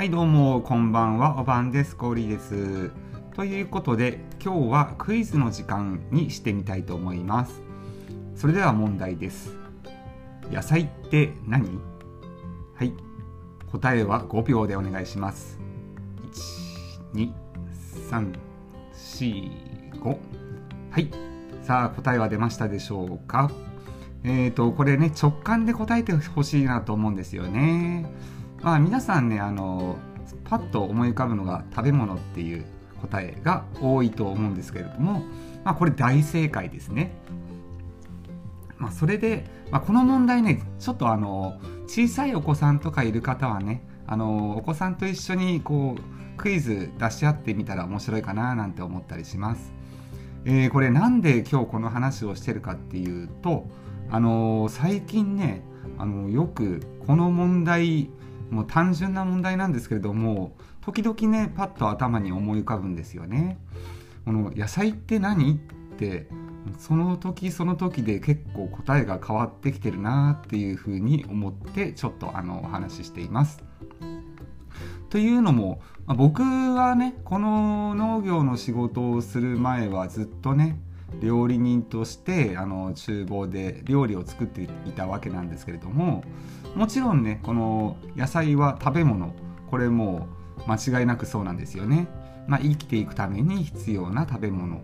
はいどうもこんばんは。おばんです。コーリーです。ということで今日はクイズの時間にしてみたいと思います。それでは問題です。野菜って何？はい。答えは5秒でお願いします。12345はい。さあ答えは出ましたでしょうか？えーとこれね直感で答えてほしいなと思うんですよね。まあ皆さんねあのパッと思い浮かぶのが食べ物っていう答えが多いと思うんですけれども、まあ、これ大正解ですね。まあ、それで、まあ、この問題ねちょっとあの小さいお子さんとかいる方はねあのお子さんと一緒にこうクイズ出し合ってみたら面白いかななんて思ったりします。えー、これなんで今日この話をしてるかっていうとあの最近ねあのよくこの問題もう単純な問題なんですけれども時々ねパッと頭に思い浮かぶんですよね。この野菜って何ってその時その時で結構答えが変わってきてるなっていうふうに思ってちょっとあのお話ししています。というのも僕はねこの農業の仕事をする前はずっとね料理人としてあの厨房で料理を作っていたわけなんですけれどももちろんねこの野菜は食べ物これも間違いなくそうなんですよね、まあ、生きていくために必要な食べ物っ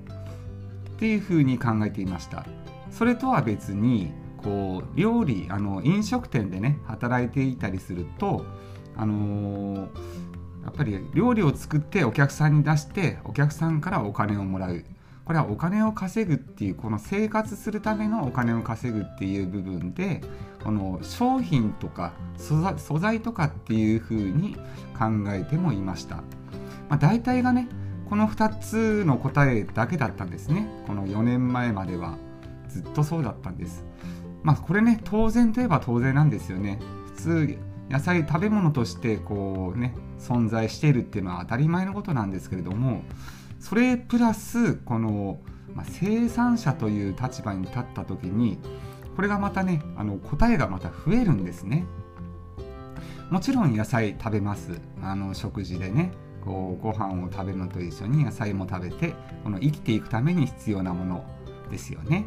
ていうふうに考えていました。それとは別にこう料理あの飲食店でね働いていたりするとあのー、やっぱり料理を作ってお客さんに出してお客さんからお金をもらうこれはお金を稼ぐっていうこの生活するためのお金を稼ぐっていう部分でこの商品とか素材とかっていうふうに考えてもいました、まあ、大体がねこの2つの答えだけだったんですね。この4年前まではずっとそうだったんです。まあこれね当然といえば当然なんですよね。普通野菜食べ物としてこうね存在しているっていうのは当たり前のことなんですけれどもそれプラスこの、まあ、生産者という立場に立った時にこれがまたねあの答えがまた増えるんですね。もちろん野菜食べます。あの食事でねこうご飯を食べるのと一緒に野菜も食べてこの生きていくために必要なものですよね、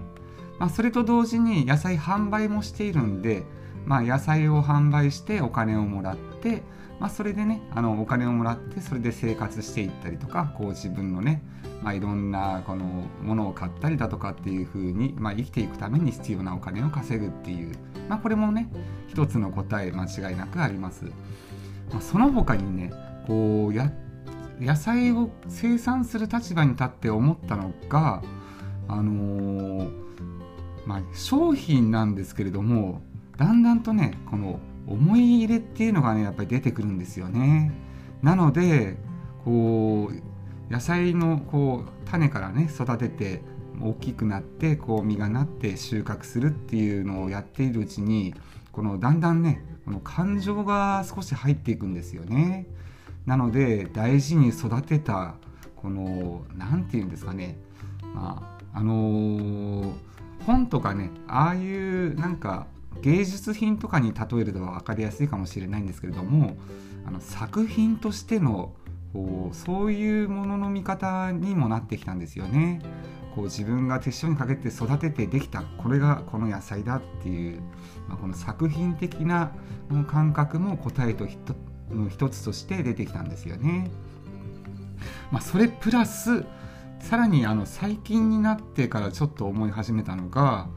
まあ、それと同時に野菜販売もしているんで、まあ、野菜を販売してお金をもらってまあ、それでねあのお金をもらってそれで生活していったりとかこう自分のね、まあ、いろんなこのものを買ったりだとかっていうふうに、まあ、生きていくために必要なお金を稼ぐっていう、まあ、これもね一つの答え間違いなくあります。まあ、その他にねこうや野菜を生産する立場に立って思ったのがあのー、まあ、商品なんですけれどもだんだんとねこの思い入れっていうのがねやっぱり出てくるんですよね。なのでこう野菜のこう種からね育てて大きくなってこう実がなって収穫するっていうのをやっているうちにこのだんだんねこの感情が少し入っていくんですよね。なので大事に育てたこの何て言うんですかねまああのー、本とかねああいうなんか芸術品とかに例えると分かりやすいかもしれないんですけれどもあの作品としてのこうそういうものの見方にもなってきたんですよね。こう自分が手塩にかけて育ててできたこれがこの野菜だっていう、まあ、この作品的な感覚も答えとの一つとして出てきたんですよね。まあ、それプラスさらにあの最近になってからちょっと思い始めたのが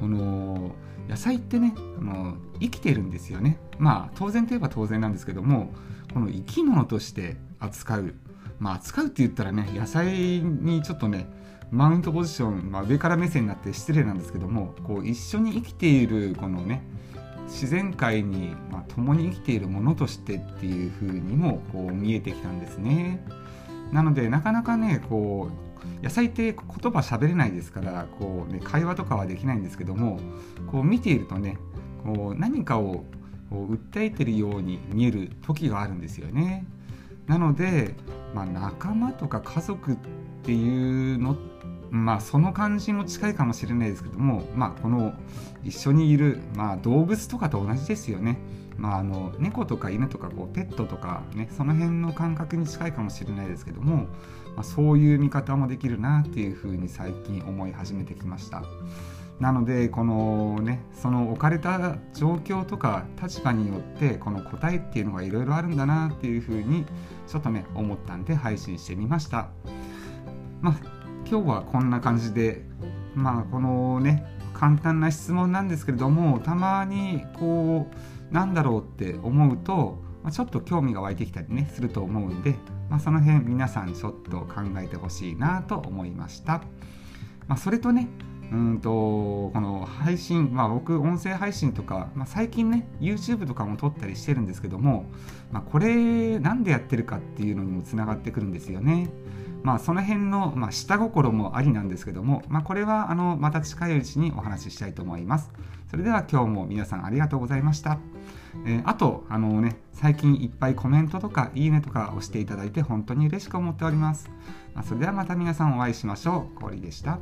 この野菜ってねあの生きてるんですよねまあ当然といえば当然なんですけどもこの生き物として扱うまあ扱うって言ったらね野菜にちょっとねマウントポジション、まあ、上から目線になって失礼なんですけどもこう一緒に生きているこのね自然界に、まあ、共に生きているものとしてっていう風にもこう見えてきたんですね。なのでなかなかねこう野菜って言葉喋れないですからこう、ね、会話とかはできないんですけどもこう見ているとねこう何かを訴えてるように見える時があるんですよね。なので、まあ、仲間とか家族っていうのまあその感じも近いかもしれないですけども、まあ、この一緒にいる、まあ、動物とかと同じですよね。まあ、あの猫とか犬とかこうペットとか、ね、その辺の感覚に近いかもしれないですけども、まあ、そういう見方もできるなっていうふうに最近思い始めてきました。なのでこのねその置かれた状況とか立場によってこの答えっていうのがいろいろあるんだなっていうふうにちょっとね思ったんで配信してみました。まあ今日はこんな感じでまあこのね簡単な質問なんですけれどもたまにこうなんだろうって思うと、まあ、ちょっと興味が湧いてきたりねすると思うんで、まあ、その辺皆さんちょっと考えてほしいなと思いました。まあ、それとねうんとこの配信、まあ、僕音声配信とか、まあ、最近ね YouTube とかも撮ったりしてるんですけども、まあ、これなんでやってるかっていうのにもつながってくるんですよね。まあ、その辺の、まあ、下心もありなんですけども、まあ、これはあのまた近いうちにお話ししたいと思います。それでは今日も皆さんありがとうございました。えー、あと、あのね、最近いっぱいコメントとかいいねとか押していただいて本当に嬉しく思っております。まあ、それではまた皆さんお会いしましょう。氷でした。